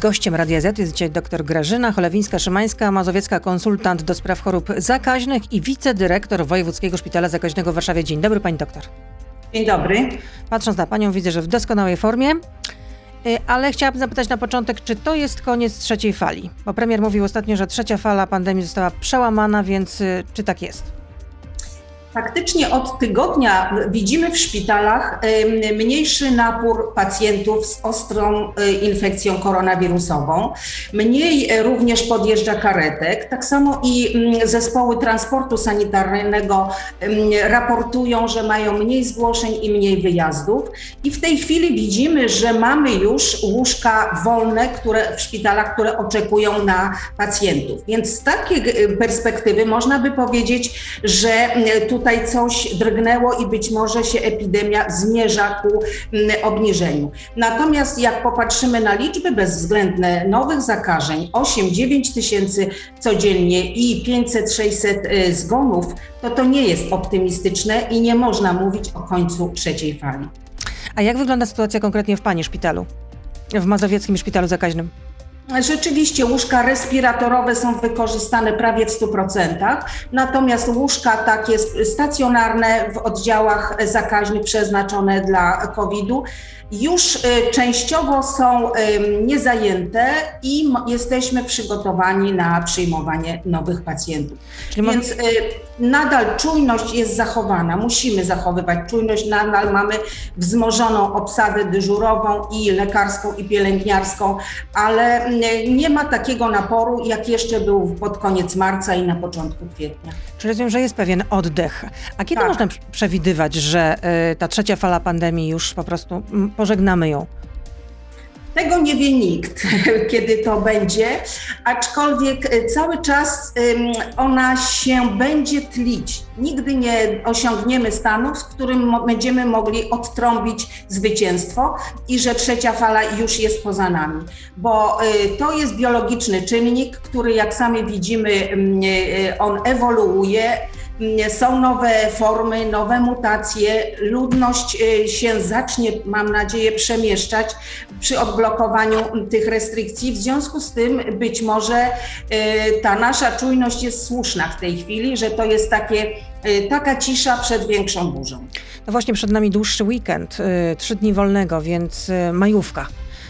Gościem Radia Z jest dzisiaj dr Grażyna Cholewińska-Szymańska, mazowiecka konsultant do spraw chorób zakaźnych i wicedyrektor Wojewódzkiego Szpitala Zakaźnego w Warszawie. Dzień dobry pani doktor. Dzień dobry. Patrząc na panią widzę, że w doskonałej formie. Y, ale chciałabym zapytać na początek, czy to jest koniec trzeciej fali? Bo premier mówił ostatnio, że trzecia fala pandemii została przełamana, więc y, czy tak jest? Faktycznie od tygodnia widzimy w szpitalach mniejszy napór pacjentów z ostrą y, infekcją koronawirusową. Mniej e, również podjeżdża karetek. Tak samo i zespoły transportu sanitarnego raportują, że mają mniej zgłoszeń i mniej wyjazdów. I w tej chwili widzimy, że mamy już łóżka wolne które, w szpitalach, które oczekują na pacjentów. Więc z takiej y, perspektywy można by powiedzieć, że tutaj tutaj coś drgnęło i być może się epidemia zmierza ku mm, obniżeniu. Natomiast jak popatrzymy na liczby bezwzględne nowych zakażeń, 8-9 tysięcy codziennie i 500-600 y, zgonów, to to nie jest optymistyczne i nie można mówić o końcu trzeciej fali. A jak wygląda sytuacja konkretnie w Pani szpitalu? W Mazowieckim Szpitalu Zakaźnym? Rzeczywiście łóżka respiratorowe są wykorzystane prawie w 100%, natomiast łóżka takie stacjonarne w oddziałach zakaźnych przeznaczone dla COVID-u już y, częściowo są niezajęte i jesteśmy przygotowani na przyjmowanie nowych pacjentów. Więc y, nadal czujność jest zachowana, musimy zachowywać czujność, nadal mamy wzmożoną obsadę dyżurową i lekarską i pielęgniarską, ale nie ma takiego naporu, jak jeszcze był pod koniec marca i na początku kwietnia. Czyli rozumiem, że jest pewien oddech. A kiedy tak. można przewidywać, że y, ta trzecia fala pandemii już po prostu pożegnamy ją? Tego nie wie nikt, kiedy to będzie, aczkolwiek e, cały czas ona się będzie tlić. Nigdy nie osiągniemy stanu, w którym będziemy mogli odtrąbić zwycięstwo i że trzecia fala już jest poza nami, bo e, to jest biologiczny czynnik, który jak sami widzimy, e, on ewoluuje są nowe formy, nowe mutacje, ludność y, się zacznie, mam nadzieję, przemieszczać przy odblokowaniu tych restrykcji. W związku z tym być może y, ta nasza czujność jest słuszna w tej chwili, że to jest takie, y, taka cisza przed większą burzą. No właśnie przed nami dłuższy weekend, trzy dni wolnego, więc majówka.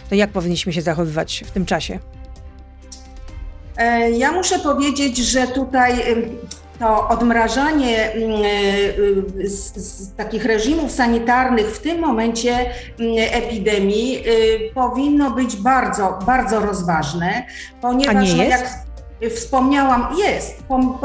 To jak powinniśmy się zachowywać w tym czasie? E, ja muszę powiedzieć, że tutaj to odmrażanie mm, y, z, z, takich reżimów sanitarnych w tym momencie mm, epidemii y, powinno być bardzo, bardzo rozważne, ponieważ A nie no, jest? jak Wspomniałam, jest,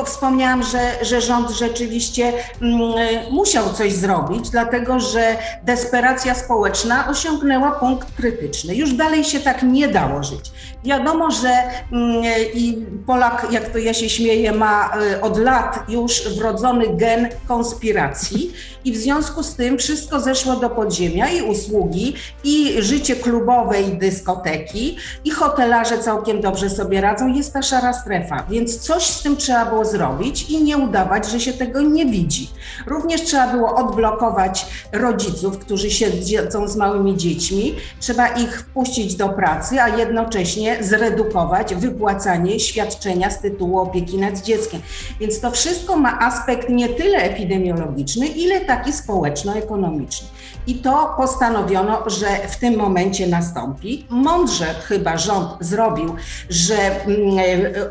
wspomniałam, że, że rząd rzeczywiście mm, musiał coś zrobić, dlatego że desperacja społeczna osiągnęła punkt krytyczny. Już dalej się tak nie dało żyć. Wiadomo, że mm, i Polak, jak to ja się śmieję, ma y, od lat już wrodzony gen konspiracji i w związku z tym wszystko zeszło do podziemia i usługi, i życie klubowe, i dyskoteki, i hotelarze całkiem dobrze sobie radzą. Jest ta szara strefa, więc coś z tym trzeba było zrobić i nie udawać, że się tego nie widzi. Również trzeba było odblokować rodziców, którzy siedzą z małymi dziećmi, trzeba ich wpuścić do pracy, a jednocześnie zredukować wypłacanie świadczenia z tytułu opieki nad dzieckiem. Więc to wszystko ma aspekt nie tyle epidemiologiczny, ile taki społeczno-ekonomiczny. I to postanowiono, że w tym momencie nastąpi. Mądrze chyba rząd zrobił, że mm,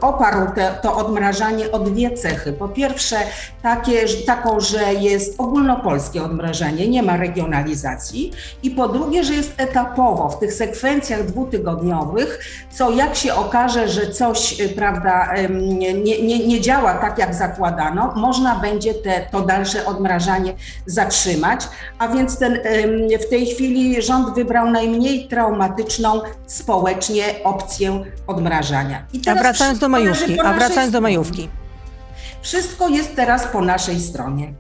oparł te, to odmrażanie o dwie cechy. Po pierwsze, takie, taką, że jest ogólnopolskie odmrażanie, nie ma regionalizacji. I po drugie, że jest etapowo w tych sekwencjach dwutygodniowych, co jak się okaże, że coś y, prawda, nie, nie, nie działa tak, jak zakładano, można będzie te, to dalsze odmrażanie zatrzymać. A więc ten, w tej chwili rząd wybrał najmniej traumatyczną społecznie opcję odmrażania. I a wracając do majówki, a wracając do majówki. Wszystko jest teraz po naszej stronie,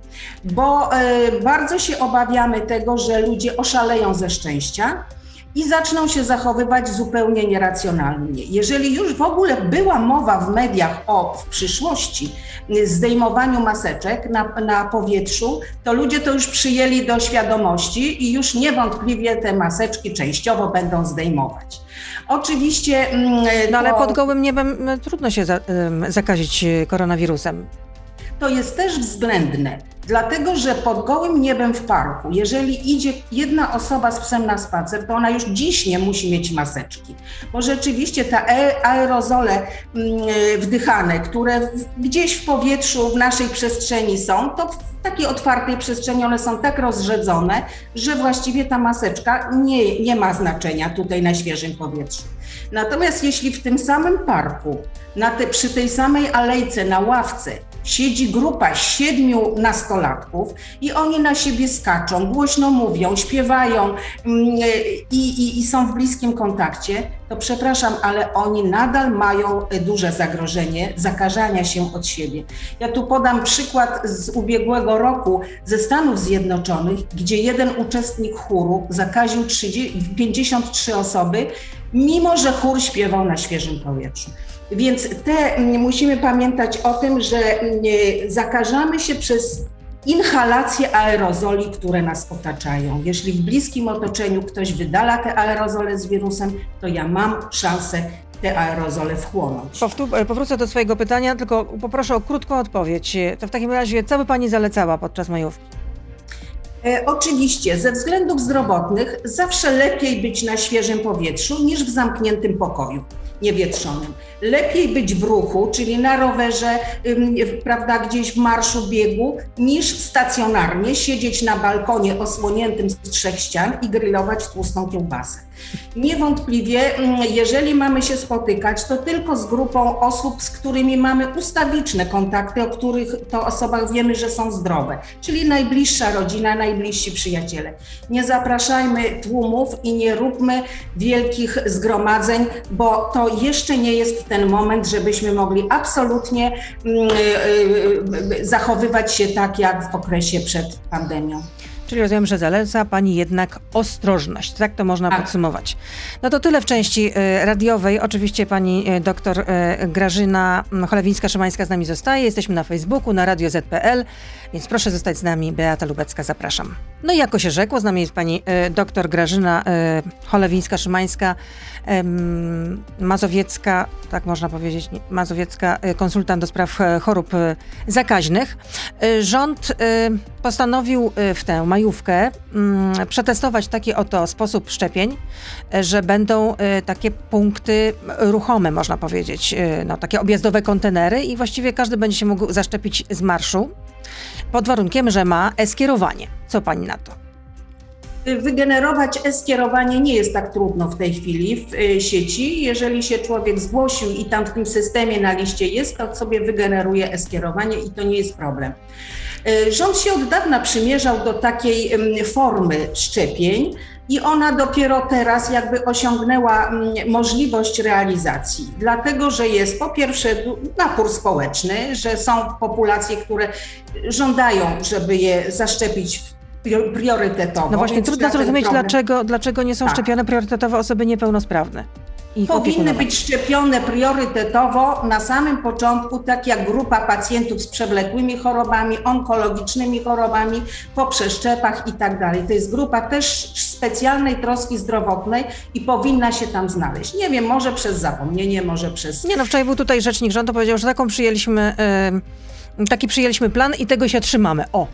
bo e, bardzo się obawiamy tego, że ludzie oszaleją ze szczęścia i zaczną się zachowywać zupełnie nieracjonalnie. Jeżeli już w ogóle była mowa w mediach o w przyszłości zdejmowaniu maseczek na, na powietrzu, to ludzie to już przyjęli do świadomości i już niewątpliwie te maseczki częściowo będą zdejmować. Oczywiście. No ale pod gołym niebem trudno się za, zakazić koronawirusem. To jest też względne. Dlatego, że pod gołym niebem w parku, jeżeli idzie jedna osoba z psem na spacer, to ona już dziś nie musi mieć maseczki, bo rzeczywiście te aerozole mm, wdychane, które gdzieś w powietrzu, w naszej przestrzeni są, to w takiej otwartej przestrzeni one są tak rozrzedzone, że właściwie ta maseczka nie, nie ma znaczenia tutaj na świeżym powietrzu. Natomiast jeśli w tym samym parku, na te, przy tej samej alejce, na ławce, siedzi grupa siedmiu nastolatków i oni na siebie skaczą, głośno mówią, śpiewają mm, i, i, i, są w bliskim kontakcie, to przepraszam, ale oni nadal mają duże zagrożenie zakażania się od siebie. Ja tu podam przykład z ubiegłego roku ze Stanów Zjednoczonych, gdzie jeden uczestnik chóru zakaził 30, 53 osoby, mimo że chór śpiewał na świeżym powietrzu. Więc te, mm, musimy pamiętać o tym, że mm, zakażamy się przez inhalację aerozoli, które nas otaczają. Jeśli w bliskim otoczeniu ktoś wydala te aerozole z wirusem, to ja mam szansę te aerozole wchłonąć. E, powrócę do swojego pytania, tylko poproszę o krótką odpowiedź. To w takim razie, co by Pani zalecała podczas majówki? E, oczywiście, ze względów zdrowotnych zawsze lepiej być na świeżym powietrzu niż w zamkniętym pokoju niewietrzonym. Lepiej być w ruchu, czyli na rowerze, prawda, gdzieś w marszu, biegu, niż stacjonarnie siedzieć na balkonie osłoniętym z trzech ścian i grillować tłustą kiełbasę. Niewątpliwie, mm, jeżeli mamy się spotykać, to tylko z grupą osób, z którymi mamy ustawiczne kontakty, o których to osobach wiemy, że są zdrowe, czyli najbliższa rodzina, najbliżsi przyjaciele. Nie zapraszajmy tłumów i nie róbmy wielkich zgromadzeń, bo to jeszcze nie jest ten moment, żebyśmy mogli absolutnie mm, y, y, y, zachowywać się tak, jak w okresie przed pandemią. Czyli rozumiem, że zaleca Pani jednak ostrożność. Tak to można tak. podsumować. No to tyle w części y, radiowej. Oczywiście Pani y, doktor y, Grażyna Cholewińska-Szymańska z nami zostaje. Jesteśmy na Facebooku, na Radio ZPL, więc proszę zostać z nami. Beata Lubecka, zapraszam. No i jako się rzekło, z nami jest Pani doktor Grażyna Cholewińska-Szymańska, mazowiecka, tak można powiedzieć, mazowiecka konsultant do spraw chorób zakaźnych. Rząd postanowił w tę majówkę mm, przetestować taki oto sposób szczepień, że będą takie punkty ruchome, można powiedzieć, no, takie objazdowe kontenery i właściwie każdy będzie się mógł zaszczepić z marszu, pod warunkiem, że ma e-skierowanie. Co pani na to? Wygenerować e-skierowanie nie jest tak trudno w tej chwili w y, sieci. Jeżeli się człowiek zgłosił i tam w tym systemie na liście jest, to sobie wygeneruje e-skierowanie i to nie jest problem. E, rząd się od dawna przymierzał do takiej formy szczepień i ona dopiero teraz jakby osiągnęła możliwość realizacji, dlatego że jest po pierwsze napór społeczny, że są populacje, które żądają, żeby je zaszczepić priorytetowo. No właśnie, trudno zrozumieć, dlaczego, dlaczego nie są tak. szczepione priorytetowo osoby niepełnosprawne powinny być szczepione priorytetowo na samym początku, tak jak grupa pacjentów z przewlekłymi chorobami, onkologicznymi chorobami, po przeszczepach i tak dalej. To jest grupa też specjalnej troski zdrowotnej i powinna się tam znaleźć. Nie wiem, może przez zapomnienie, może przez... Nie no, wczoraj był tutaj rzecznik rządu, powiedział, że taką przyjęliśmy, taki przyjęliśmy plan i tego się trzymamy. O,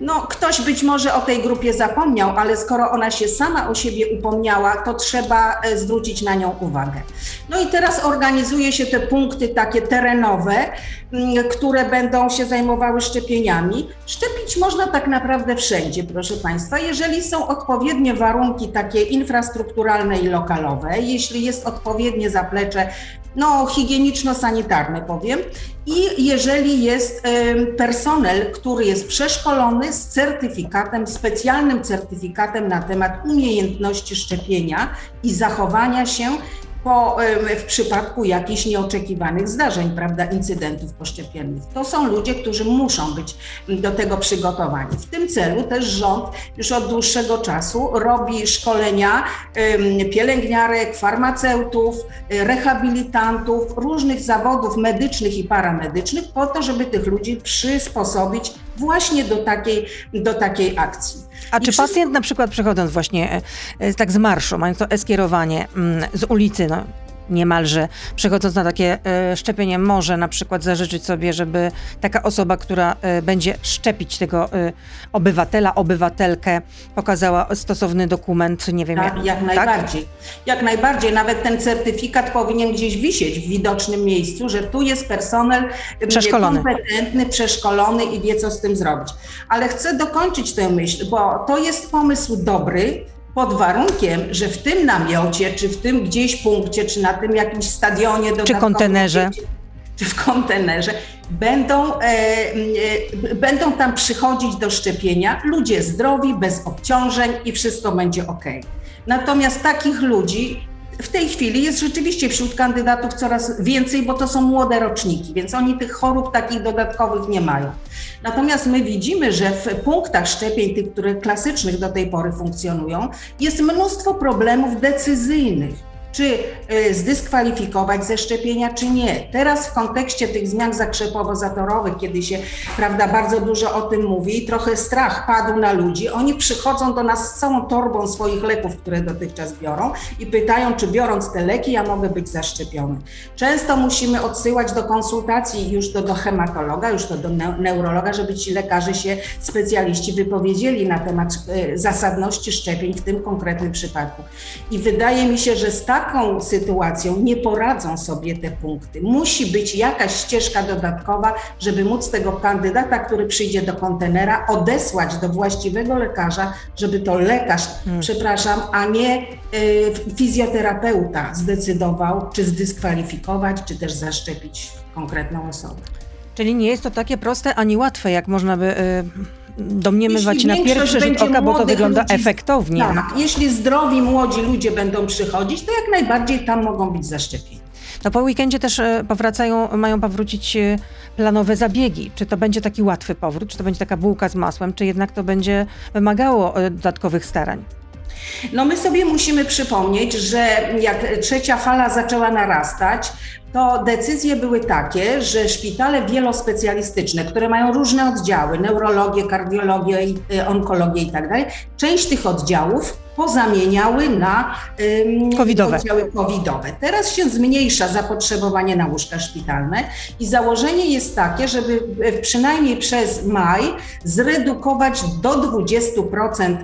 no, ktoś być może o tej grupie zapomniał, ale skoro ona się sama o siebie upomniała, to trzeba e, zwrócić na nią uwagę. No i teraz organizuje się te punkty takie terenowe, mm, które będą się zajmowały szczepieniami. Szczepić można tak naprawdę wszędzie, proszę Państwa, jeżeli są odpowiednie warunki takie infrastrukturalne i lokalowe, jeśli jest odpowiednie zaplecze no, higieniczno-sanitarne powiem. I jeżeli jest personel, który jest przeszkolony z certyfikatem, specjalnym certyfikatem na temat umiejętności szczepienia i zachowania się po, w przypadku jakichś nieoczekiwanych zdarzeń, prawda, incydentów poszczepiennych. To są ludzie, którzy muszą być do tego przygotowani. W tym celu też rząd już od dłuższego czasu robi szkolenia pielęgniarek, farmaceutów, rehabilitantów, różnych zawodów medycznych i paramedycznych po to, żeby tych ludzi przysposobić właśnie do takiej, do takiej akcji. A czy wszystko... pacjent na przykład przechodząc właśnie tak z marszu, mając to eskierowanie mm, z ulicy, no, niemalże przechodząc na takie e, szczepienie, może na przykład zażyczyć sobie, żeby taka osoba, która e, będzie szczepić tego e, obywatela, obywatelkę, pokazała stosowny dokument, nie wiem. Tak, jak, jak tak? najbardziej. Jak najbardziej. Nawet ten certyfikat powinien gdzieś wisieć w widocznym miejscu, że tu jest personel przeszkolony. kompetentny, przeszkolony i wie, co z tym zrobić. Ale chcę dokończyć tę myśl, bo to jest pomysł dobry, pod warunkiem, że w tym namiocie, czy w tym gdzieś punkcie, czy na tym jakimś stadionie czy kontenerze, czy w kontenerze, będą, e, e, będą tam przychodzić do szczepienia ludzie zdrowi, bez obciążeń i wszystko będzie ok. Natomiast takich ludzi w tej chwili jest rzeczywiście wśród kandydatów coraz więcej, bo to są młode roczniki, więc oni tych chorób takich dodatkowych nie mają. Natomiast my widzimy, że w punktach szczepień, tych, które klasycznych do tej pory funkcjonują, jest mnóstwo problemów decyzyjnych czy y, zdyskwalifikować ze szczepienia, czy nie. Teraz w kontekście tych zmian zakrzepowo-zatorowych, kiedy się prawda, bardzo dużo o tym mówi, trochę strach padł na ludzi. Oni przychodzą do nas z całą torbą swoich leków, które dotychczas biorą i pytają, czy biorąc te leki, ja mogę być zaszczepiony. Często musimy odsyłać do konsultacji już do, do hematologa, już to do neurologa, żeby ci lekarze się, specjaliści wypowiedzieli na temat y, zasadności szczepień w tym konkretnym przypadku. I wydaje mi się, że z tak taką sytuacją nie poradzą sobie te punkty. Musi być jakaś ścieżka dodatkowa, żeby móc tego kandydata, który przyjdzie do kontenera, odesłać do właściwego lekarza, żeby to lekarz, hmm. przepraszam, a nie y, fizjoterapeuta zdecydował, czy zdyskwalifikować, czy też zaszczepić konkretną osobę. Czyli nie jest to takie proste ani łatwe, jak można by. Y domniemywać na pierwszy rzut oka, bo to wygląda ludzi, efektownie. Tak, jeśli zdrowi młodzi ludzie będą przychodzić, to jak najbardziej tam mogą być zaszczepieni. No po weekendzie też e, powracają, mają powrócić e, planowe zabiegi. Czy to będzie taki łatwy powrót, czy to będzie taka bułka z masłem, czy jednak to będzie wymagało e, dodatkowych starań? No my sobie musimy przypomnieć, że jak trzecia fala zaczęła narastać, to decyzje były takie, że szpitale wielospecjalistyczne, które mają różne oddziały, neurologię, kardiologię, onkologię i tak dalej, część tych oddziałów pozamieniały na covidowe. oddziały covidowe. Teraz się zmniejsza zapotrzebowanie na łóżka szpitalne i założenie jest takie, żeby przynajmniej przez maj zredukować do 20%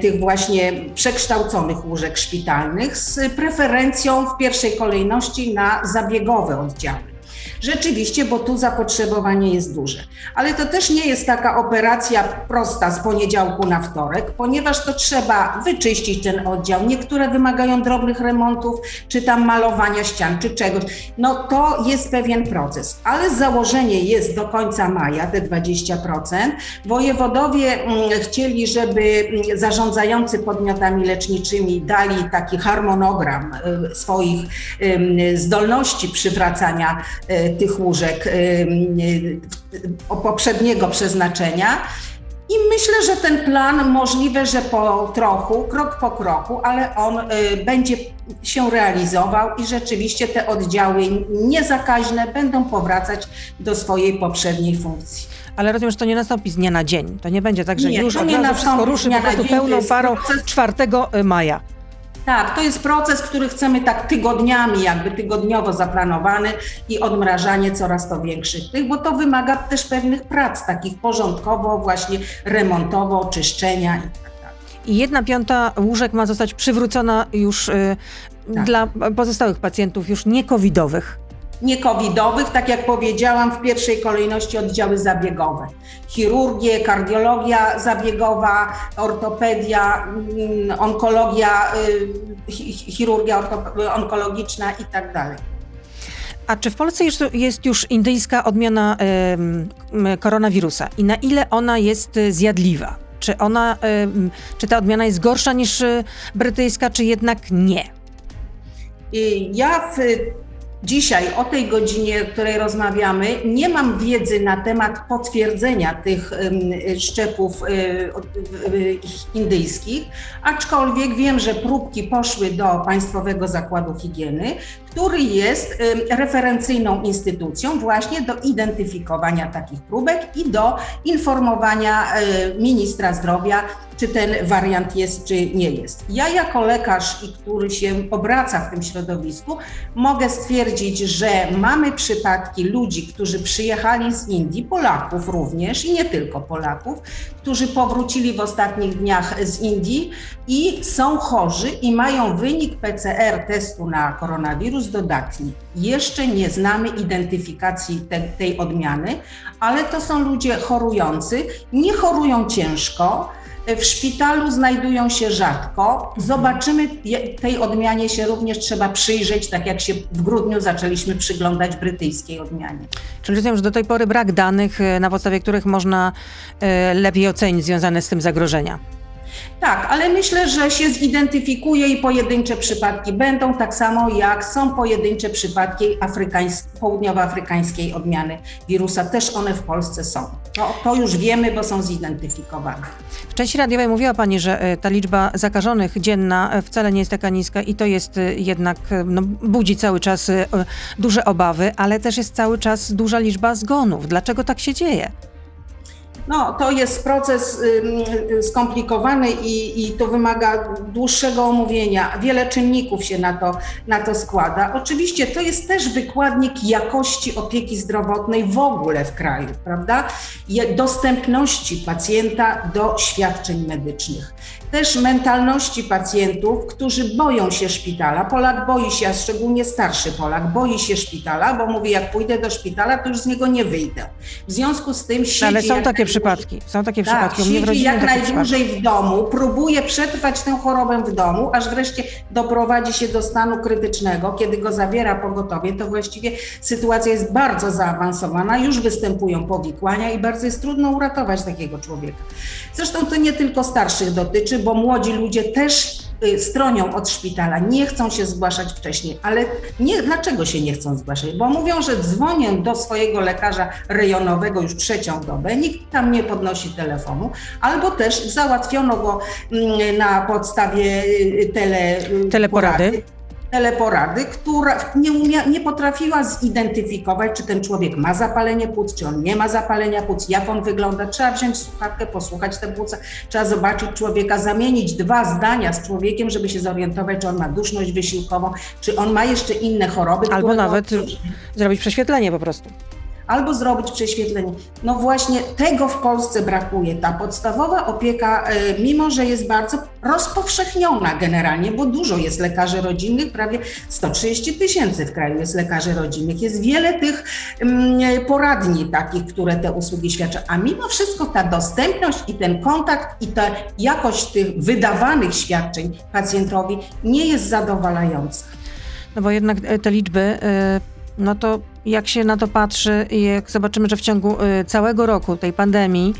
tych właśnie przekształconych łóżek szpitalnych z preferencją w pierwszej kolejności na zabiegowe oddziały. Rzeczywiście, bo tu zapotrzebowanie jest duże. Ale to też nie jest taka operacja prosta z poniedziałku na wtorek, ponieważ to trzeba wyczyścić ten oddział. Niektóre wymagają drobnych remontów, czy tam malowania ścian, czy czegoś. No to jest pewien proces, ale założenie jest do końca maja, te 20%. Wojewodowie mm, chcieli, żeby mm, zarządzający podmiotami leczniczymi dali taki harmonogram y, swoich zdolności przywracania y, tych łóżek y, y, poprzedniego przeznaczenia. I myślę, że ten plan możliwe, że po trochu, krok po kroku, ale on y, będzie się realizował i rzeczywiście te oddziały niezakaźne będą powracać do swojej poprzedniej funkcji. Ale rozumiem, że to nie nastąpi z dnia na dzień. To nie będzie tak, że nie, już od razu wszystko ruszy po prostu pełną parą 4 maja. Tak, to jest proces, który chcemy tak tygodniami, jakby tygodniowo zaplanowany i odmrażanie coraz to większych tych, bo to wymaga też pewnych prac takich porządkowo, właśnie remontowo, czyszczenia i tak. I jedna piąta łóżek ma zostać przywrócona już y, tak. dla pozostałych pacjentów, już nie covidowych niekowidowych, tak jak powiedziałam, w pierwszej kolejności oddziały zabiegowe. Chirurgię, kardiologia zabiegowa, ortopedia, mm, onkologia, y, chirurgia onkologiczna i tak dalej. A czy w Polsce jest już indyjska odmiana koronawirusa i na ile ona jest zjadliwa? Czy, ona, czy ta odmiana jest gorsza niż y, brytyjska, czy jednak nie? Ja w Dzisiaj o tej godzinie, o której rozmawiamy, nie mam wiedzy na temat potwierdzenia tych szczepów y, indyjskich, aczkolwiek wiem, że próbki poszły do Państwowego Zakładu Higieny, który jest referencyjną instytucją właśnie do identyfikowania takich próbek i do informowania ministra zdrowia, czy ten wariant jest, czy nie jest. Ja jako lekarz, który się obraca w tym środowisku, mogę stwierdzić, że mamy przypadki ludzi, którzy przyjechali z Indii, Polaków również i nie tylko Polaków, którzy powrócili w ostatnich dniach z Indii i są chorzy i mają wynik PCR testu na koronawirus dodatni. Jeszcze nie znamy identyfikacji te, tej odmiany, ale to są ludzie chorujący, nie chorują ciężko, w szpitalu znajdują się rzadko. Zobaczymy, tej odmianie się również trzeba przyjrzeć, tak jak się w grudniu zaczęliśmy przyglądać brytyjskiej odmianie. Czyli rozumiem, że do tej pory brak danych, e, na podstawie których można e, lepiej ocenić związane z tym zagrożenia. Tak, ale myślę, że się zidentyfikuje i pojedyncze przypadki będą, tak samo jak są pojedyncze przypadki południowoafrykańskiej odmiany wirusa. Też one w Polsce są. To, to już wiemy, bo są zidentyfikowane. W części radiowej mówiła Pani, że e, ta liczba zakażonych dzienna e, wcale nie jest taka niska i to jest e, jednak, no, budzi cały czas duże obawy, ale też jest cały czas duża liczba zgonów. Dlaczego tak się dzieje? No, to jest proces skomplikowany i, i to wymaga dłuższego omówienia. Wiele czynników się na to, na to składa. Oczywiście to jest też wykładnik jakości opieki zdrowotnej w ogóle w kraju, prawda? Dostępności pacjenta do świadczeń medycznych też mentalności pacjentów, którzy boją się szpitala. Polak boi się, a szczególnie starszy Polak, boi się szpitala, bo mówi, jak pójdę do szpitala, to już z niego nie wyjdę. W związku z tym siedzi... Ale są takie przypadki, są takie tak, przypadki. Siedzi jak najdłużej przypadki. w domu, próbuje przetrwać tę chorobę w domu, aż wreszcie doprowadzi się do stanu krytycznego. Kiedy go zabiera pogotowie, to właściwie sytuacja jest bardzo zaawansowana, już występują powikłania i bardzo jest trudno uratować takiego człowieka. Zresztą to nie tylko starszych dotyczy, bo młodzi ludzie też y, stronią od szpitala, nie chcą się zgłaszać wcześniej. Ale nie, dlaczego się nie chcą zgłaszać? Bo mówią, że dzwonię do swojego lekarza rejonowego już trzecią dobę, nikt tam nie podnosi telefonu, albo też załatwiono go mm, na podstawie y, tele, teleporady teleporady, która nie, umia, nie potrafiła zidentyfikować, czy ten człowiek ma zapalenie płuc, czy on nie ma zapalenia płuc, jak on wygląda. Trzeba wziąć słuchawkę, posłuchać te płuca, trzeba zobaczyć człowieka, zamienić dwa zdania z człowiekiem, żeby się zorientować, czy on ma duszność wysiłkową, czy on ma jeszcze inne choroby. Albo nawet zrobić prześwietlenie po prostu albo zrobić prześwietlenie. No właśnie tego w Polsce brakuje. Ta podstawowa opieka, e, mimo że jest bardzo rozpowszechniona generalnie, bo dużo jest lekarzy rodzinnych, prawie 130 tysięcy w kraju jest lekarzy rodzinnych. Jest wiele tych mm, poradni takich, które te usługi świadczą, a mimo wszystko ta dostępność i ten kontakt i ta jakość tych wydawanych świadczeń pacjentowi nie jest zadowalająca. No bo jednak e, te liczby, e, no to jak się na to patrzy i jak zobaczymy, że w ciągu y, całego roku tej pandemii,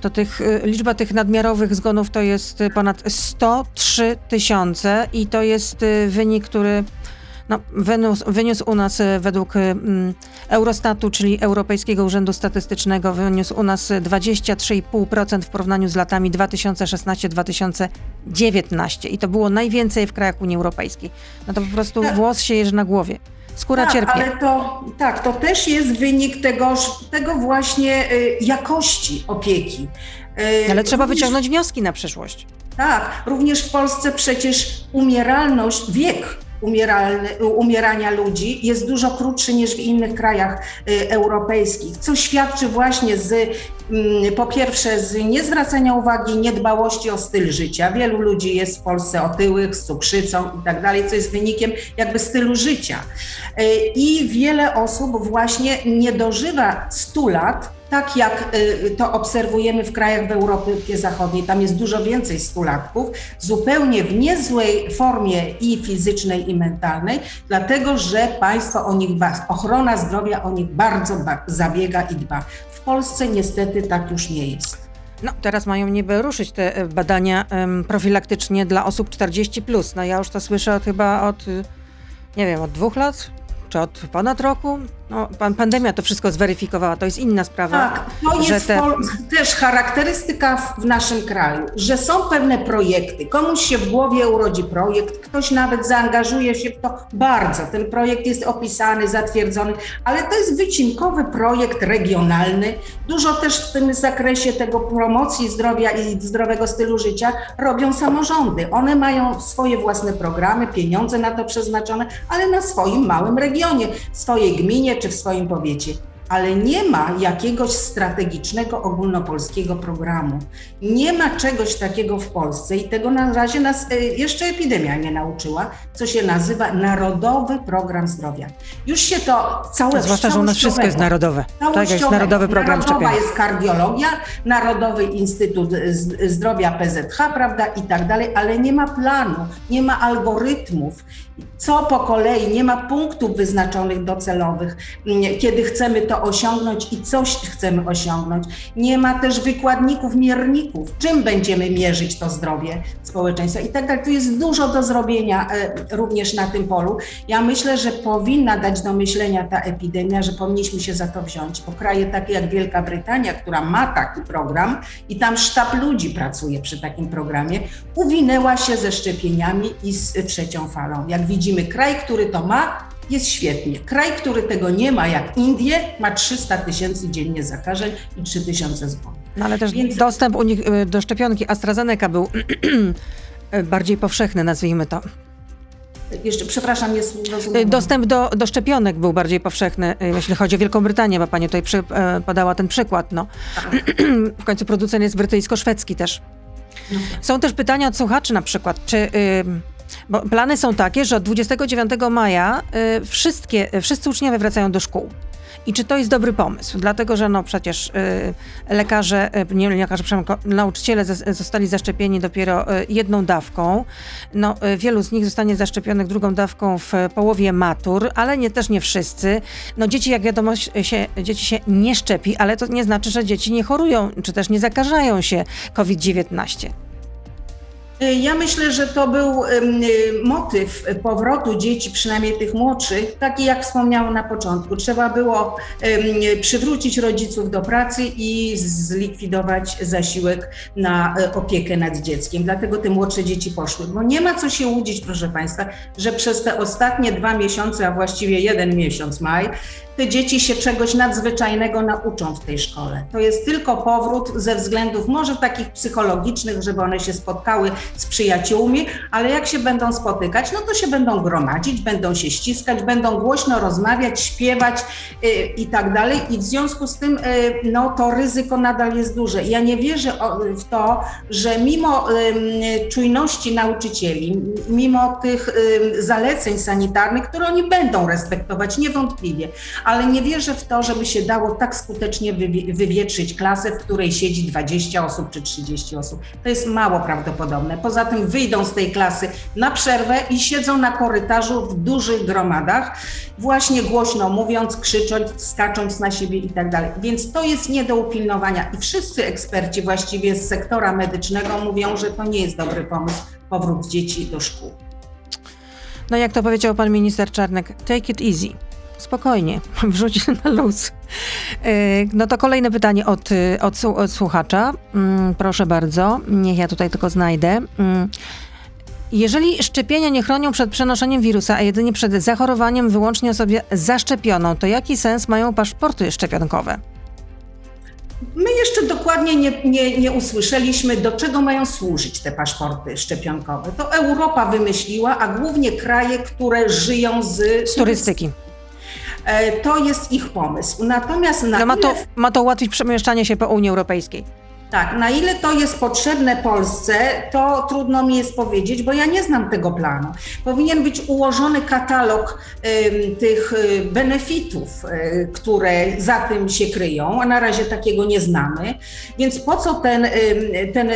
to tych, y, liczba tych nadmiarowych zgonów to jest y, ponad 103 tysiące i to jest wynik, który no, wyniósł, wyniósł u nas według mm, Eurostatu, czyli Europejskiego Urzędu Statystycznego, wyniósł u nas 23,5% w porównaniu z latami 2016-2019 i to było najwięcej w krajach Unii Europejskiej. No to po prostu włos się jeży na głowie skóra tak, cierpi. Ale to, tak, to też jest wynik tego, tego właśnie y, jakości opieki. Y, ale trzeba również, wyciągnąć wnioski na przyszłość. Tak, również w Polsce przecież umieralność, wiek umierania ludzi jest dużo krótszy niż w innych krajach y, europejskich, co świadczy właśnie z, mm, po pierwsze, z niezwracania uwagi, niedbałości o styl życia. Wielu ludzi jest w Polsce otyłych, z cukrzycą i tak dalej, co jest wynikiem jakby stylu życia. Y, I wiele osób właśnie nie dożywa 100 lat, tak jak y, to obserwujemy w krajach w Europie Zachodniej, tam jest dużo więcej stulatków, zupełnie w niezłej formie i fizycznej, i mentalnej, dlatego że państwo o nich, ochrona zdrowia o nich bardzo zabiega i dba. W Polsce niestety tak już nie jest. No, teraz mają niby ruszyć te e, badania profilaktycznie dla osób 40. No ja już to słyszę od, chyba od, y, nie wiem, od dwóch lat, czy od ponad roku. No, pan, pandemia to wszystko zweryfikowała, to jest inna sprawa. Tak, to jest te... też charakterystyka w, w, naszym kraju, że są pewne projekty. Komuś się w głowie urodzi projekt, ktoś nawet zaangażuje się w to bardzo. Ten projekt jest opisany, zatwierdzony, ale to jest wycinkowy projekt regionalny. Dużo też w tym zakresie tego promocji zdrowia i zdrowego stylu życia robią samorządy. One mają swoje własne programy, pieniądze na to przeznaczone, ale na swoim małym regionie, swojej gminie czy w swoim powiecie ale nie ma jakiegoś strategicznego ogólnopolskiego programu. Nie ma czegoś takiego w Polsce i tego na razie nas e, jeszcze epidemia nie nauczyła, co się nazywa Narodowy Program Zdrowia. Już się to całe Zwłaszcza, że u nas wszystko jest narodowe. Tak, jest Narodowy Program Narodowa szczepienia. jest kardiologia, Narodowy Instytut Zdrowia PZH, prawda, i tak dalej, ale nie ma planu, nie ma algorytmów, co po kolei, nie ma punktów wyznaczonych docelowych, kiedy chcemy to osiągnąć i coś chcemy osiągnąć. Nie ma też wykładników, mierników, czym będziemy mierzyć to zdrowie społeczeństwa i tak dalej. Tu jest dużo do zrobienia e, również na tym polu. Ja myślę, że powinna dać do myślenia ta epidemia, że powinniśmy się za to wziąć, bo kraje takie jak Wielka Brytania, która ma taki program i tam sztab ludzi pracuje przy takim programie, uwinęła się ze szczepieniami i z trzecią falą. Jak widzimy, kraj, który to ma, jest świetnie. Kraj, który tego nie ma, jak Indie, ma 300 tysięcy dziennie zakażeń i 3 tysiące zgonów. No ale też Więc... dostęp u nich y, do szczepionki AstraZeneca był bardziej powszechny, nazwijmy to. Jeszcze, przepraszam, zrozumiałam. Y, dostęp do, do szczepionek był bardziej powszechny, y, jeśli chodzi o Wielką Brytanię, bo pani tutaj przy, podała ten przykład. No. Tak. w końcu producent jest brytyjsko-szwedzki też. No. Są też pytania od słuchaczy na przykład, czy... Bo plany są takie, że od 29 maja y, wszystkie, wszyscy uczniowie wracają do szkół. I czy to jest dobry pomysł? Dlatego, że no przecież y, lekarze, y, nie lekarze, nauczyciele zostali zaszczepieni dopiero y, jedną dawką. No, y, wielu z nich zostanie zaszczepionych drugą dawką w połowie matur, ale nie, też nie wszyscy. No dzieci, jak wiadomo, się, dzieci się nie szczepi, ale to nie znaczy, że dzieci nie chorują, czy też nie zakażają się COVID-19. Y, ja myślę, że to był y, motyw powrotu dzieci, przynajmniej tych młodszych, taki jak wspomniałam na początku. Trzeba było przywrócić rodziców do pracy i zlikwidować zasiłek na e, opiekę nad dzieckiem. Dlatego te młodsze dzieci poszły. Bo nie ma co się łudzić, proszę Państwa, że przez te ostatnie dwa miesiące, a właściwie jeden miesiąc, maj, te dzieci się czegoś nadzwyczajnego nauczą w tej szkole. To jest tylko powrót ze względów może takich psychologicznych, żeby one się spotkały z przyjaciółmi, ale jak się będą spotykać, no to się będą gromadzić, będą się ściskać, będą głośno rozmawiać, śpiewać yy, i tak dalej. I w związku z tym yy, no, to ryzyko nadal jest duże. Ja nie wierzę w to, że mimo yy, czujności nauczycieli, mimo tych zaleceń sanitarnych, które oni będą respektować niewątpliwie, ale nie wierzę w to, żeby się dało tak skutecznie wywietrzyć klasę, w której siedzi 20 osób czy 30 osób. To jest mało prawdopodobne. Poza tym wyjdą z tej klasy na przerwę i siedzą na korytarzu w dużych gromadach, właśnie głośno mówiąc, krzycząc, skacząc na siebie i tak dalej. Więc to jest nie do upilnowania i wszyscy eksperci właściwie z sektora medycznego mówią, że to nie jest dobry pomysł powrót dzieci do szkół. No jak to powiedział pan minister Czarnek, take it easy spokojnie, wrzuć na luz. E, no to kolejne pytanie od, od, od słuchacza. Mm, proszę bardzo, niech ja tutaj tylko znajdę. Mm, jeżeli szczepienia nie chronią przed przenoszeniem wirusa, a jedynie przed zachorowaniem wyłącznie osobie zaszczepioną, to jaki sens mają paszporty szczepionkowe? My jeszcze dokładnie nie, nie, nie, usłyszeliśmy, do czego mają służyć te paszporty szczepionkowe. To Europa wymyśliła, a głównie kraje, które żyją z, z turystyki. E, to jest ich pomysł. Natomiast na no ma, to, ma to ułatwić przemieszczanie się po Unii Europejskiej. Tak, na ile to jest potrzebne Polsce, to trudno mi jest powiedzieć, bo ja nie znam tego planu. Powinien być ułożony katalog y, tych y, benefitów, y, które za tym się kryją, a na razie takiego nie znamy. Więc po co ten, ten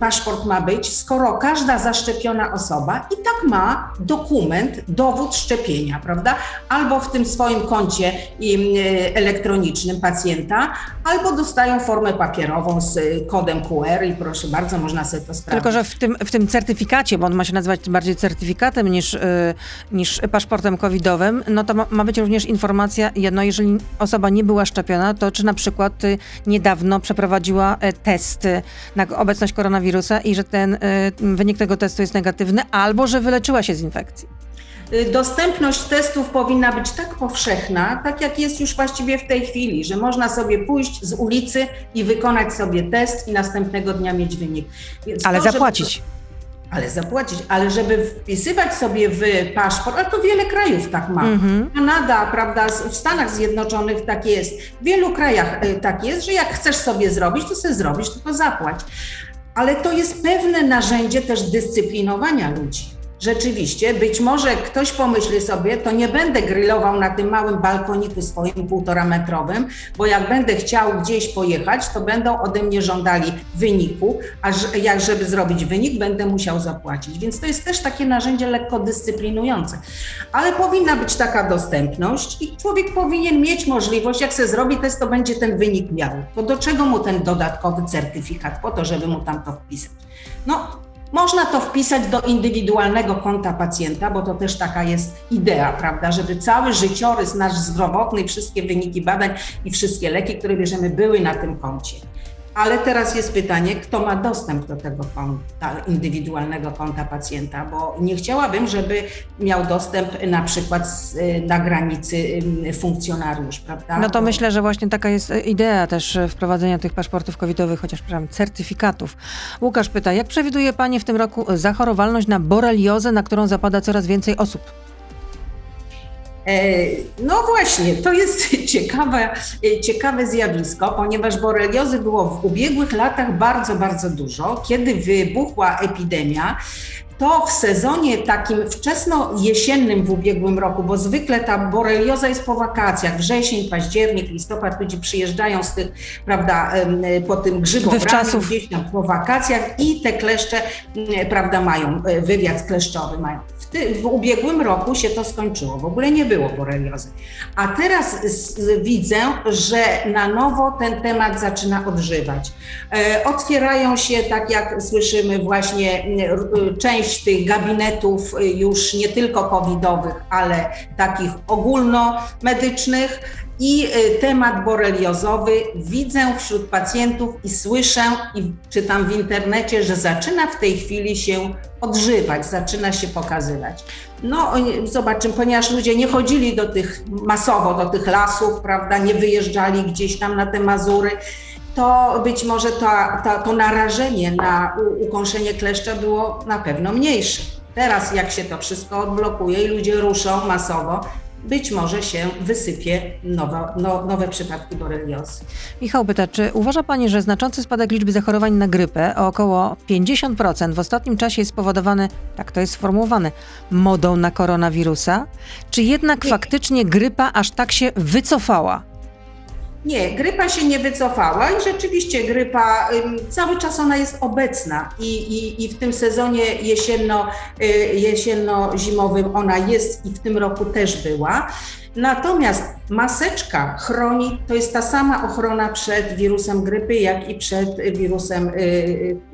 paszport ma być, skoro każda zaszczepiona osoba i tak ma dokument, dowód szczepienia, prawda? Albo w tym swoim koncie elektronicznym pacjenta, albo dostają formę papierową z kodem QR i proszę bardzo, można sobie to sprawdzić. Tylko, że w tym, w tym certyfikacie, bo on ma się nazywać bardziej certyfikatem niż, y, niż paszportem covidowym, no to ma, ma, być również informacja, jedno, jeżeli osoba nie była szczepiona, to czy na przykład y, niedawno przeprowadziła y, test na obecność koronawirusa i że ten wynik tego testu jest negatywny, albo że wyleczyła się z infekcji. Y, dostępność testów powinna być tak powszechna, tak jak jest już właściwie w tej chwili, że można sobie pójść z ulicy i wykonać sobie test i następnego dnia mieć wynik. Więc ale to, zapłacić. Żeby, ale zapłacić, ale żeby wpisywać sobie w paszport, a to wiele krajów tak ma. Mm-hmm. Kanada, prawda, w Stanach Zjednoczonych tak jest. W wielu krajach y, tak jest, że jak chcesz sobie zrobić, to sobie zrobisz, tylko zapłać. Ale to jest pewne narzędzie też dyscyplinowania ludzi Rzeczywiście, być może ktoś pomyśli sobie, to nie będę grillował na tym małym balkoniku swoim półtora metrowym, bo jak będę chciał gdzieś pojechać, to będą ode mnie żądali wyniku, a jak żeby zrobić wynik, będę musiał zapłacić. Więc to jest też takie narzędzie lekko dyscyplinujące. Ale powinna być taka dostępność i człowiek powinien mieć możliwość, jak sobie zrobi test, to będzie ten wynik miał. To do czego mu ten dodatkowy certyfikat? Po to, żeby mu tam to wpisać. No, można to wpisać do indywidualnego konta pacjenta, bo to też taka jest idea, prawda, żeby cały życiorys nasz zdrowotny, wszystkie wyniki badań i wszystkie leki, które bierzemy, były na tym koncie. Ale teraz jest pytanie, kto ma dostęp do tego konta, indywidualnego konta pacjenta, bo nie chciałabym, żeby miał dostęp na przykład z, na granicy funkcjonariusz, prawda? No to myślę, że właśnie taka jest idea też wprowadzenia tych paszportów covidowych, chociaż przepraszam, certyfikatów. Łukasz pyta, jak przewiduje Pani w tym roku zachorowalność na boreliozę, na którą zapada coraz więcej osób? E, no właśnie, to jest ciekawe, e, ciekawe zjawisko, ponieważ boreliozy było w ubiegłych latach bardzo, bardzo dużo. Kiedy wybuchła epidemia, to w sezonie takim wczesno-jesiennym w ubiegłym roku, bo zwykle ta borelioza jest po wakacjach, wrzesień, październik, listopad, ludzie przyjeżdżają z tych, prawda, po tym grzybobraniu gdzieś tam po wakacjach i te kleszcze, prawda, mają, e, wywiad kleszczowy mają. W, ty, w ubiegłym roku się to skończyło, w ogóle nie było boreliozy. A teraz widzę, że na nowo ten temat zaczyna odżywać. E, otwierają się, tak jak słyszymy, właśnie część część tych gabinetów y, już nie tylko covidowych, ale takich ogólnomedycznych. I y, temat boreliozowy. Widzę wśród pacjentów i słyszę i czytam w internecie, że zaczyna w tej chwili się odżywać, zaczyna się pokazywać. No zobaczymy, ponieważ ludzie nie chodzili do tych masowo, do tych lasów, prawda, nie wyjeżdżali gdzieś tam na te Mazury, to być może to, narażenie na ukąszenie kleszcza było na pewno mniejsze. Teraz, jak się to wszystko odblokuje i ludzie ruszą masowo, być może się wysypie nowe, no, nowe przypadki boreliozy. Michał pyta, czy uważa Pani, że znaczący spadek liczby zachorowań na grypę o około 50% w ostatnim czasie jest spowodowany, tak to jest sformułowane, modą na koronawirusa? Czy jednak Nie. faktycznie grypa aż tak się wycofała? Nie, grypa się nie wycofała i rzeczywiście grypa cały czas ona jest obecna i, i, i w tym sezonie jesienno, y, jesienno-zimowym ona jest i w tym roku też była. Natomiast maseczka chroni, to jest ta sama ochrona przed wirusem grypy, jak i przed wirusem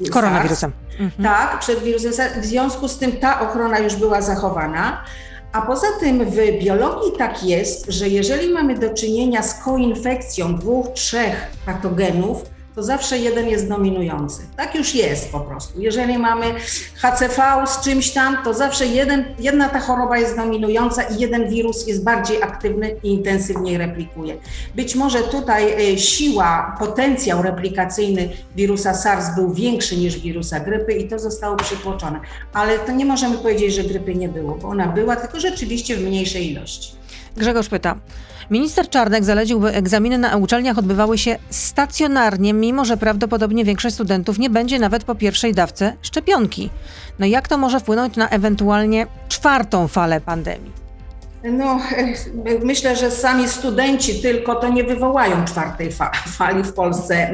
yy, koronawirusem. Mhm. Tak, przed wirusem. W związku z tym ta ochrona już była zachowana. A poza tym w biologii tak jest, że jeżeli mamy do czynienia z koinfekcją dwóch, trzech patogenów, to zawsze jeden jest dominujący. Tak już jest po prostu. Jeżeli mamy HCV z czymś tam, to zawsze jeden, jedna ta choroba jest dominująca i jeden wirus jest bardziej aktywny i intensywniej replikuje. Być może tutaj e, siła, potencjał replikacyjny wirusa SARS był większy niż wirusa grypy i to zostało przytłoczone. Ale to nie możemy powiedzieć, że grypy nie było, bo ona była, tylko rzeczywiście w mniejszej ilości. Grzegorz pyta. Minister Czarnek zalecił, by egzaminy na uczelniach odbywały się stacjonarnie, mimo że prawdopodobnie większość studentów nie będzie nawet po pierwszej dawce szczepionki. No jak to może wpłynąć na ewentualnie czwartą falę pandemii? No, myślę, że sami studenci tylko to nie wywołają czwartej fali w Polsce.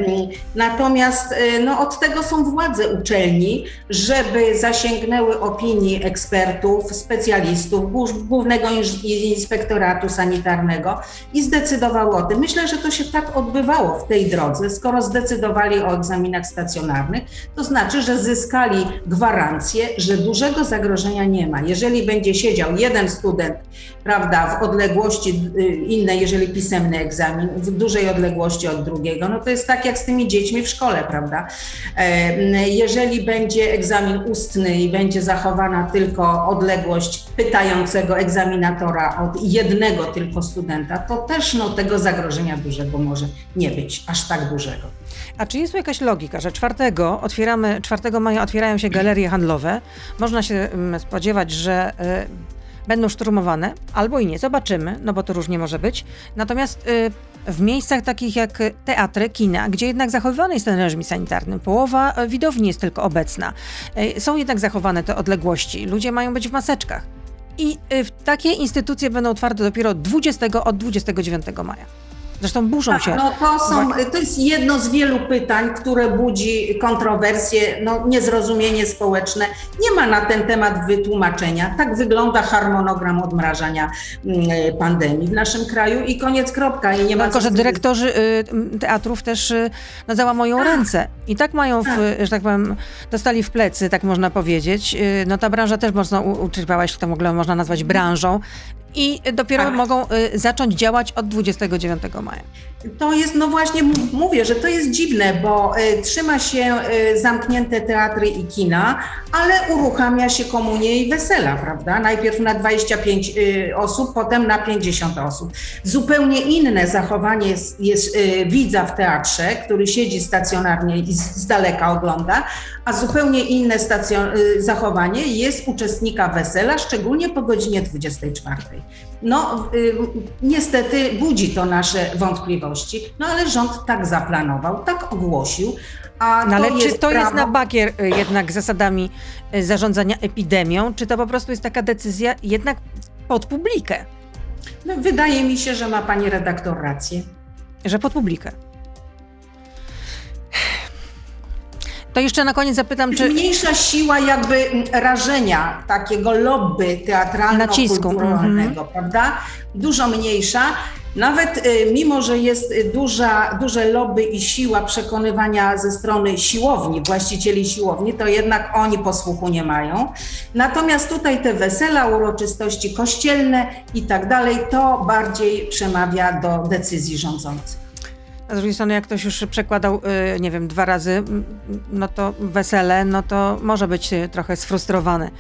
Natomiast no, od tego są władze uczelni, żeby zasięgnęły opinii ekspertów, specjalistów, Głównego Inspektoratu Sanitarnego i zdecydowały o tym. Myślę, że to się tak odbywało w tej drodze. Skoro zdecydowali o egzaminach stacjonarnych, to znaczy, że zyskali gwarancję, że dużego zagrożenia nie ma. Jeżeli będzie siedział jeden student, prawda, w odległości y, innej, jeżeli pisemny egzamin, w dużej odległości od drugiego, no to jest tak jak z tymi dziećmi w szkole, prawda. E, jeżeli będzie egzamin ustny i będzie zachowana tylko odległość pytającego egzaminatora od jednego tylko studenta, to też no, tego zagrożenia dużego może nie być, aż tak dużego. A czy jest tu jakaś logika, że 4, otwieramy, 4 maja otwierają się galerie handlowe? Można się mm, spodziewać, że y, będą szturmowane, albo i nie, zobaczymy, no bo to różnie może być. Natomiast y, w miejscach takich jak teatry, kina, gdzie jednak zachowywany jest ten reżim sanitarny, połowa y, widowni jest tylko obecna, y, są jednak zachowane te odległości, ludzie mają być w maseczkach. I y, takie instytucje będą otwarte dopiero od 20, od 29 maja. Zresztą burzą tak, się. No to, są, to jest jedno z wielu pytań, które budzi kontrowersje, no, niezrozumienie społeczne. Nie ma na ten temat wytłumaczenia. Tak wygląda harmonogram odmrażania mm, pandemii w naszym kraju i koniec kropka. I nie ma Tylko, że dyrektorzy y, teatrów też y, no, załamują tak. ręce i tak mają, w, tak. że tak powiem, dostali w plecy, tak można powiedzieć. Y, no ta branża też mocno uczerpała, jeśli to w ogóle można nazwać branżą i dopiero tak. mogą y, zacząć działać od 29 maja. To jest, no właśnie mówię, że to jest dziwne, bo y, trzyma się y, zamknięte teatry i kina, ale uruchamia się komunie i wesela, prawda? Najpierw na 25 y, osób, potem na 50 osób. Zupełnie inne zachowanie jest, jest y, widza w teatrze, który siedzi stacjonarnie i z, z daleka ogląda, a zupełnie inne stacjon- y, zachowanie jest uczestnika wesela, szczególnie po godzinie 24. No, y, niestety budzi to nasze wątpliwości, no ale rząd tak zaplanował, tak ogłosił. A no, ale to czy to prawo... jest na bakier y, jednak zasadami y, zarządzania epidemią, czy to po prostu jest taka decyzja jednak pod publikę? No, wydaje mi się, że ma pani redaktor rację. Że pod publikę. To jeszcze na koniec zapytam, czy... Mniejsza siła jakby rażenia takiego lobby teatralno-kulturalnego, mm-hmm. prawda? Dużo mniejsza. Nawet y, mimo, że jest duża, duże lobby i siła przekonywania ze strony siłowni, właścicieli siłowni, to jednak oni posłuchu nie mają. Natomiast tutaj te wesela, uroczystości kościelne i tak dalej, to bardziej przemawia do decyzji rządzących. A z drugiej strony, jak ktoś już przekładał, y, nie wiem, dwa razy, no to wesele, no to może być y, trochę sfrustrowany.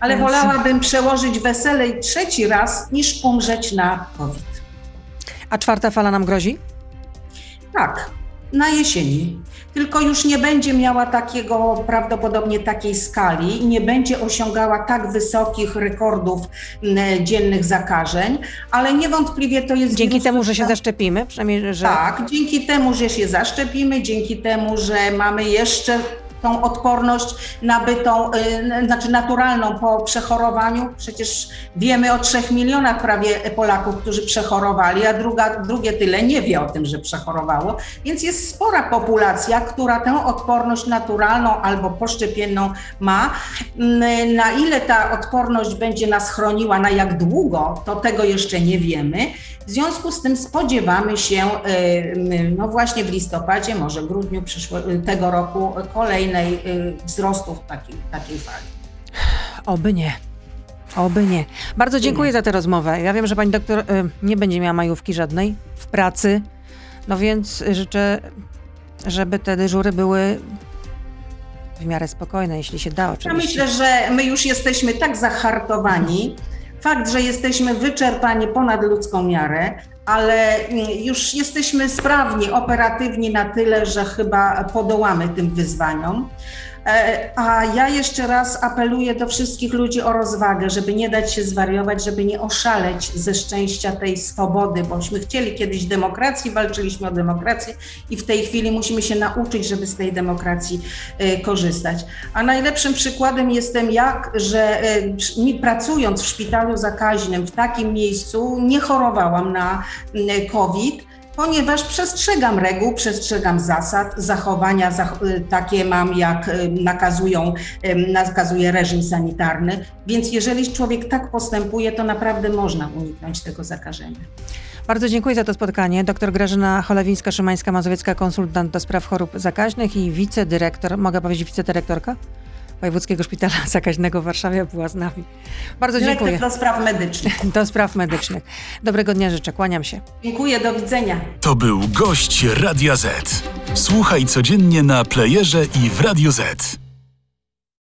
Ale Więc... wolałabym przełożyć wesele trzeci raz, niż umrzeć na COVID. A czwarta fala nam grozi? Tak, na jesieni. Tylko już nie będzie miała takiego, prawdopodobnie takiej skali i nie będzie osiągała tak wysokich rekordów dziennych zakażeń, ale niewątpliwie to jest. Dzięki temu, że się zaszczepimy, przynajmniej, że. Tak, dzięki temu, że się zaszczepimy, dzięki temu, że mamy jeszcze tą odporność nabytą, y, znaczy naturalną po przechorowaniu. Przecież wiemy o trzech milionach prawie Polaków, którzy przechorowali, a druga, drugie tyle nie wie o tym, że przechorowało. Więc jest spora populacja, która tę odporność naturalną albo poszczepienną ma. Mm, na ile ta odporność będzie nas chroniła, na jak długo, to tego jeszcze nie wiemy. W związku z tym spodziewamy się, y, no właśnie w listopadzie, może grudniu przyszło, tego roku kolejnej y, wzrostu takiej, takiej fali. Oby nie. Oby nie. Bardzo dziękuję nie. za tę rozmowę. Ja wiem, że pani doktor y, nie będzie miała majówki żadnej w pracy, no więc życzę, żeby te dyżury były w miarę spokojne, jeśli się da oczywiście. Ja myślę, że my już jesteśmy tak zahartowani, Fakt, że jesteśmy wyczerpani ponad ludzką miarę, ale mm, już jesteśmy sprawni, operatywni na tyle, że chyba podołamy tym wyzwaniom. E, a ja jeszcze raz apeluję do wszystkich ludzi o rozwagę, żeby nie dać się zwariować, żeby nie oszaleć ze szczęścia tej swobody, bośmy chcieli kiedyś demokracji, walczyliśmy o demokrację i w tej chwili musimy się nauczyć, żeby z tej demokracji e, korzystać. A najlepszym przykładem jestem jak, że e, pracując w szpitalu zakaźnym w takim miejscu nie chorowałam na COVID ponieważ przestrzegam reguł, przestrzegam zasad, zachowania y, takie mam, jak y, nakazują, nakazuje reżim sanitarny. Więc jeżeli człowiek tak postępuje, to naprawdę można uniknąć tego zakażenia. Bardzo dziękuję za to spotkanie. Dr Grażyna Cholewińska-Szymańska-Mazowiecka, konsultant do spraw chorób zakaźnych i wicedyrektor, mogę powiedzieć wicedyrektorka? Wojewódzkiego Szpitala Zakaźnego w Warszawie była z nami. Bardzo Dyrektor dziękuję. do spraw medycznych. Do spraw medycznych. Dobrego dnia życzę, kłaniam się. Dziękuję, do widzenia. To był gość Radia Z. Słuchaj codziennie na playerze i w Radio Z.